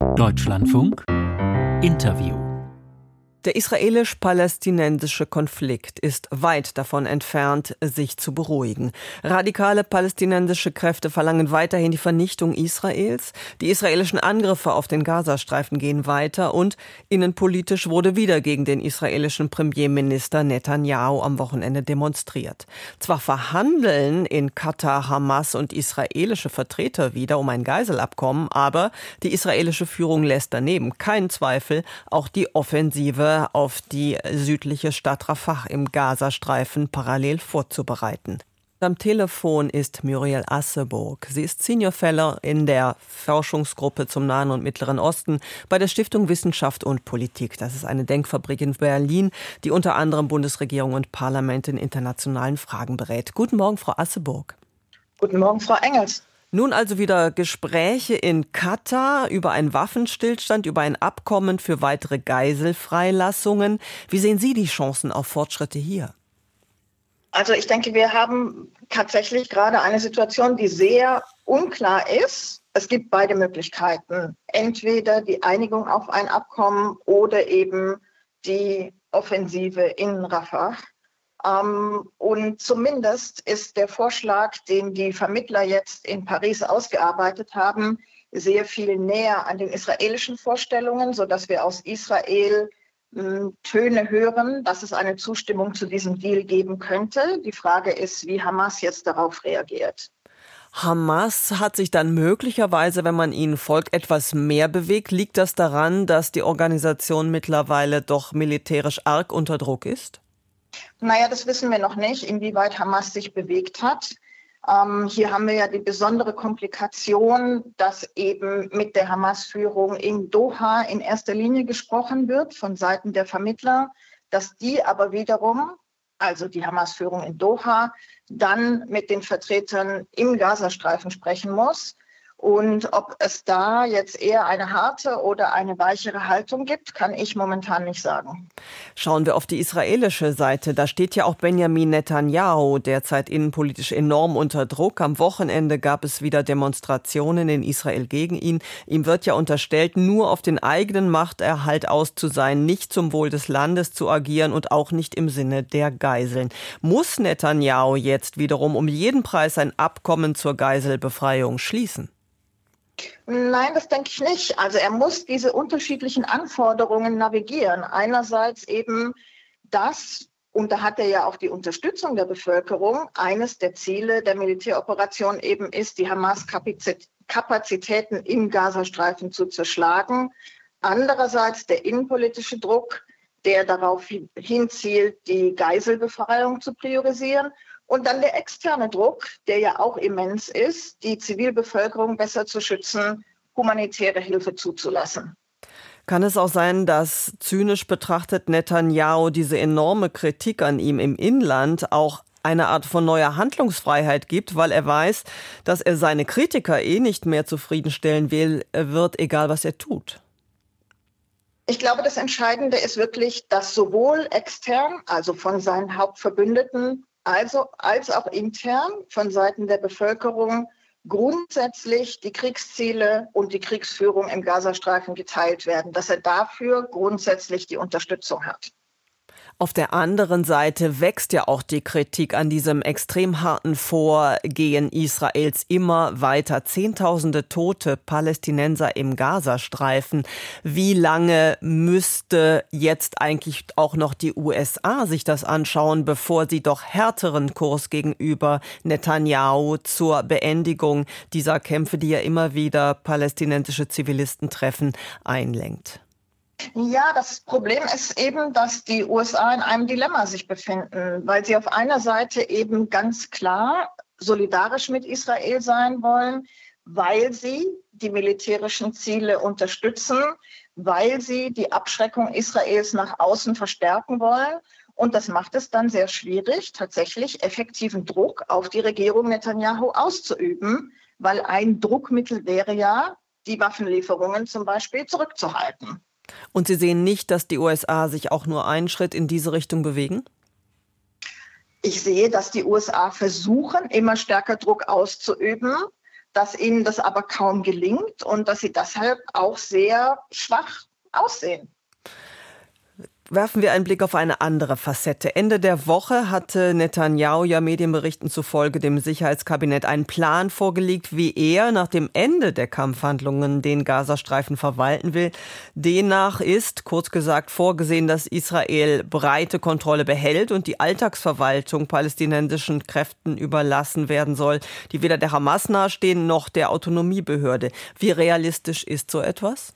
Deutschlandfunk. Interview der israelisch-palästinensische Konflikt ist weit davon entfernt, sich zu beruhigen. Radikale palästinensische Kräfte verlangen weiterhin die Vernichtung Israels. Die israelischen Angriffe auf den Gazastreifen gehen weiter und innenpolitisch wurde wieder gegen den israelischen Premierminister Netanyahu am Wochenende demonstriert. Zwar verhandeln in Katar Hamas und israelische Vertreter wieder um ein Geiselabkommen, aber die israelische Führung lässt daneben keinen Zweifel auch die Offensive auf die südliche Stadt Rafah im Gazastreifen parallel vorzubereiten. Am Telefon ist Muriel Asseburg. Sie ist Senior Fellow in der Forschungsgruppe zum Nahen und Mittleren Osten bei der Stiftung Wissenschaft und Politik. Das ist eine Denkfabrik in Berlin, die unter anderem Bundesregierung und Parlament in internationalen Fragen berät. Guten Morgen, Frau Asseburg. Guten Morgen, Frau Engels. Nun also wieder Gespräche in Katar über einen Waffenstillstand, über ein Abkommen für weitere Geiselfreilassungen. Wie sehen Sie die Chancen auf Fortschritte hier? Also ich denke, wir haben tatsächlich gerade eine Situation, die sehr unklar ist. Es gibt beide Möglichkeiten. Entweder die Einigung auf ein Abkommen oder eben die Offensive in Rafah. Ähm, und zumindest ist der Vorschlag, den die Vermittler jetzt in Paris ausgearbeitet haben, sehr viel näher an den israelischen Vorstellungen, sodass wir aus Israel hm, Töne hören, dass es eine Zustimmung zu diesem Deal geben könnte. Die Frage ist, wie Hamas jetzt darauf reagiert. Hamas hat sich dann möglicherweise, wenn man ihnen folgt, etwas mehr bewegt. Liegt das daran, dass die Organisation mittlerweile doch militärisch arg unter Druck ist? Naja, das wissen wir noch nicht, inwieweit Hamas sich bewegt hat. Ähm, hier haben wir ja die besondere Komplikation, dass eben mit der Hamas-Führung in Doha in erster Linie gesprochen wird von Seiten der Vermittler, dass die aber wiederum, also die Hamas-Führung in Doha, dann mit den Vertretern im Gazastreifen sprechen muss. Und ob es da jetzt eher eine harte oder eine weichere Haltung gibt, kann ich momentan nicht sagen. Schauen wir auf die israelische Seite. Da steht ja auch Benjamin Netanyahu derzeit innenpolitisch enorm unter Druck. Am Wochenende gab es wieder Demonstrationen in Israel gegen ihn. Ihm wird ja unterstellt, nur auf den eigenen Machterhalt aus zu sein, nicht zum Wohl des Landes zu agieren und auch nicht im Sinne der Geiseln. Muss Netanyahu jetzt wiederum um jeden Preis ein Abkommen zur Geiselbefreiung schließen? Nein, das denke ich nicht. Also er muss diese unterschiedlichen Anforderungen navigieren. Einerseits eben das, und da hat er ja auch die Unterstützung der Bevölkerung, eines der Ziele der Militäroperation eben ist, die Hamas-Kapazitäten im Gazastreifen zu zerschlagen. Andererseits der innenpolitische Druck, der darauf hinzielt, die Geiselbefreiung zu priorisieren. Und dann der externe Druck, der ja auch immens ist, die Zivilbevölkerung besser zu schützen, humanitäre Hilfe zuzulassen. Kann es auch sein, dass zynisch betrachtet Netanyahu diese enorme Kritik an ihm im Inland auch eine Art von neuer Handlungsfreiheit gibt, weil er weiß, dass er seine Kritiker eh nicht mehr zufriedenstellen will, wird, egal was er tut? Ich glaube, das Entscheidende ist wirklich, dass sowohl extern, also von seinen Hauptverbündeten, also als auch intern von Seiten der Bevölkerung grundsätzlich die Kriegsziele und die Kriegsführung im Gazastreifen geteilt werden, dass er dafür grundsätzlich die Unterstützung hat. Auf der anderen Seite wächst ja auch die Kritik an diesem extrem harten Vorgehen Israels immer weiter. Zehntausende tote Palästinenser im Gazastreifen. Wie lange müsste jetzt eigentlich auch noch die USA sich das anschauen, bevor sie doch härteren Kurs gegenüber Netanyahu zur Beendigung dieser Kämpfe, die ja immer wieder palästinensische Zivilisten treffen, einlenkt? Ja, das Problem ist eben, dass die USA in einem Dilemma sich befinden, weil sie auf einer Seite eben ganz klar solidarisch mit Israel sein wollen, weil sie die militärischen Ziele unterstützen, weil sie die Abschreckung Israels nach außen verstärken wollen. Und das macht es dann sehr schwierig, tatsächlich effektiven Druck auf die Regierung Netanyahu auszuüben, weil ein Druckmittel wäre ja, die Waffenlieferungen zum Beispiel zurückzuhalten. Und Sie sehen nicht, dass die USA sich auch nur einen Schritt in diese Richtung bewegen? Ich sehe, dass die USA versuchen, immer stärker Druck auszuüben. dass ihnen das aber kaum gelingt und dass sie deshalb auch sehr schwach aussehen. Werfen wir einen Blick auf eine andere Facette. Ende der Woche hatte Netanyahu ja Medienberichten zufolge dem Sicherheitskabinett einen Plan vorgelegt, wie er nach dem Ende der Kampfhandlungen den Gazastreifen verwalten will. Demnach ist, kurz gesagt, vorgesehen, dass Israel breite Kontrolle behält und die Alltagsverwaltung palästinensischen Kräften überlassen werden soll, die weder der Hamas nahestehen noch der Autonomiebehörde. Wie realistisch ist so etwas?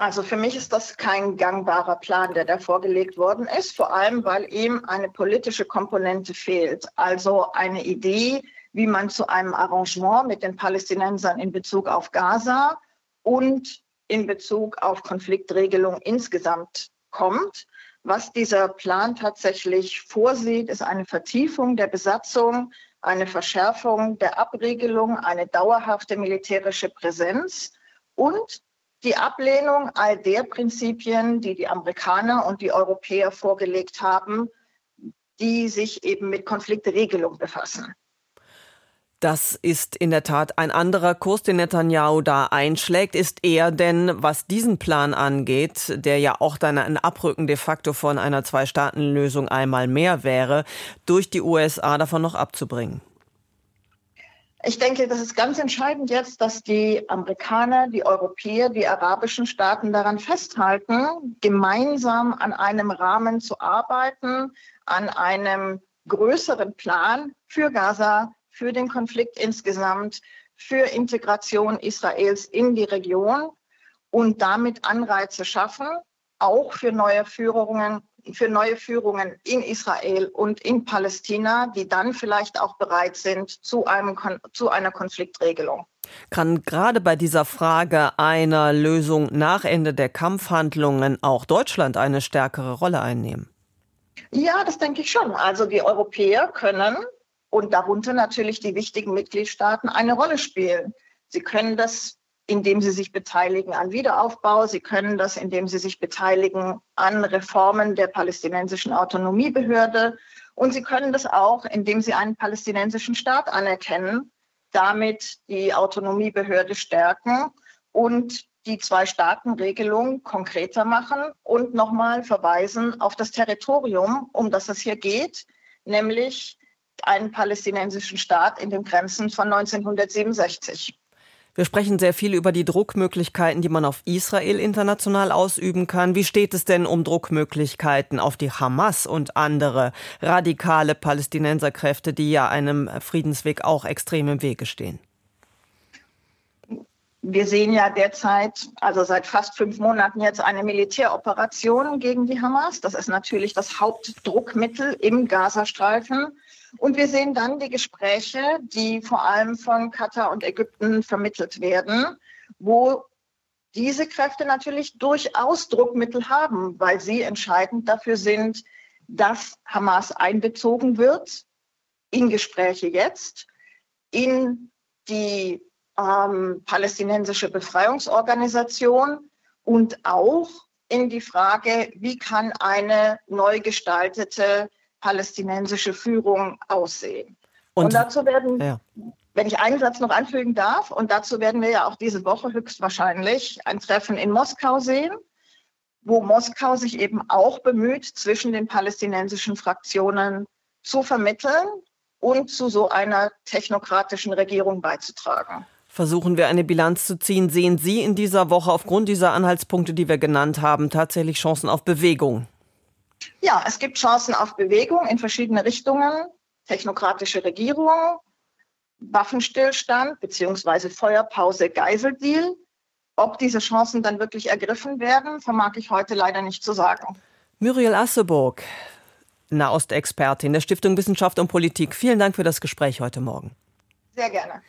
Also für mich ist das kein gangbarer Plan, der da vorgelegt worden ist, vor allem weil ihm eine politische Komponente fehlt. Also eine Idee, wie man zu einem Arrangement mit den Palästinensern in Bezug auf Gaza und in Bezug auf Konfliktregelung insgesamt kommt. Was dieser Plan tatsächlich vorsieht, ist eine Vertiefung der Besatzung, eine Verschärfung der Abregelung, eine dauerhafte militärische Präsenz und die Ablehnung all der Prinzipien, die die Amerikaner und die Europäer vorgelegt haben, die sich eben mit Konfliktregelung befassen. Das ist in der Tat ein anderer Kurs, den Netanyahu da einschlägt. Ist er denn, was diesen Plan angeht, der ja auch dann ein Abrücken de facto von einer Zwei-Staaten-Lösung einmal mehr wäre, durch die USA davon noch abzubringen? Ich denke, das ist ganz entscheidend jetzt, dass die Amerikaner, die Europäer, die arabischen Staaten daran festhalten, gemeinsam an einem Rahmen zu arbeiten, an einem größeren Plan für Gaza, für den Konflikt insgesamt, für Integration Israels in die Region und damit Anreize schaffen, auch für neue Führungen für neue Führungen in Israel und in Palästina, die dann vielleicht auch bereit sind zu, einem, zu einer Konfliktregelung. Kann gerade bei dieser Frage einer Lösung nach Ende der Kampfhandlungen auch Deutschland eine stärkere Rolle einnehmen? Ja, das denke ich schon. Also die Europäer können und darunter natürlich die wichtigen Mitgliedstaaten eine Rolle spielen. Sie können das indem sie sich beteiligen an Wiederaufbau. Sie können das, indem sie sich beteiligen an Reformen der palästinensischen Autonomiebehörde. Und sie können das auch, indem sie einen palästinensischen Staat anerkennen, damit die Autonomiebehörde stärken und die Zwei-Staaten-Regelung konkreter machen und nochmal verweisen auf das Territorium, um das es hier geht, nämlich einen palästinensischen Staat in den Grenzen von 1967. Wir sprechen sehr viel über die Druckmöglichkeiten, die man auf Israel international ausüben kann. Wie steht es denn um Druckmöglichkeiten auf die Hamas und andere radikale Palästinenserkräfte, die ja einem Friedensweg auch extrem im Wege stehen? Wir sehen ja derzeit, also seit fast fünf Monaten jetzt eine Militäroperation gegen die Hamas. Das ist natürlich das Hauptdruckmittel im Gazastreifen. Und wir sehen dann die Gespräche, die vor allem von Katar und Ägypten vermittelt werden, wo diese Kräfte natürlich durchaus Druckmittel haben, weil sie entscheidend dafür sind, dass Hamas einbezogen wird in Gespräche jetzt, in die ähm, palästinensische Befreiungsorganisation und auch in die Frage, wie kann eine neu gestaltete palästinensische Führung aussehen. Und, und dazu werden, ja. wenn ich einen Satz noch anfügen darf, und dazu werden wir ja auch diese Woche höchstwahrscheinlich ein Treffen in Moskau sehen, wo Moskau sich eben auch bemüht, zwischen den palästinensischen Fraktionen zu vermitteln und zu so einer technokratischen Regierung beizutragen. Versuchen wir eine Bilanz zu ziehen. Sehen Sie in dieser Woche aufgrund dieser Anhaltspunkte, die wir genannt haben, tatsächlich Chancen auf Bewegung? Ja, es gibt Chancen auf Bewegung in verschiedene Richtungen. Technokratische Regierung, Waffenstillstand bzw. Feuerpause, Geiseldeal. Ob diese Chancen dann wirklich ergriffen werden, vermag ich heute leider nicht zu sagen. Muriel Asseburg, Nahostexpertin der Stiftung Wissenschaft und Politik. Vielen Dank für das Gespräch heute Morgen. Sehr gerne.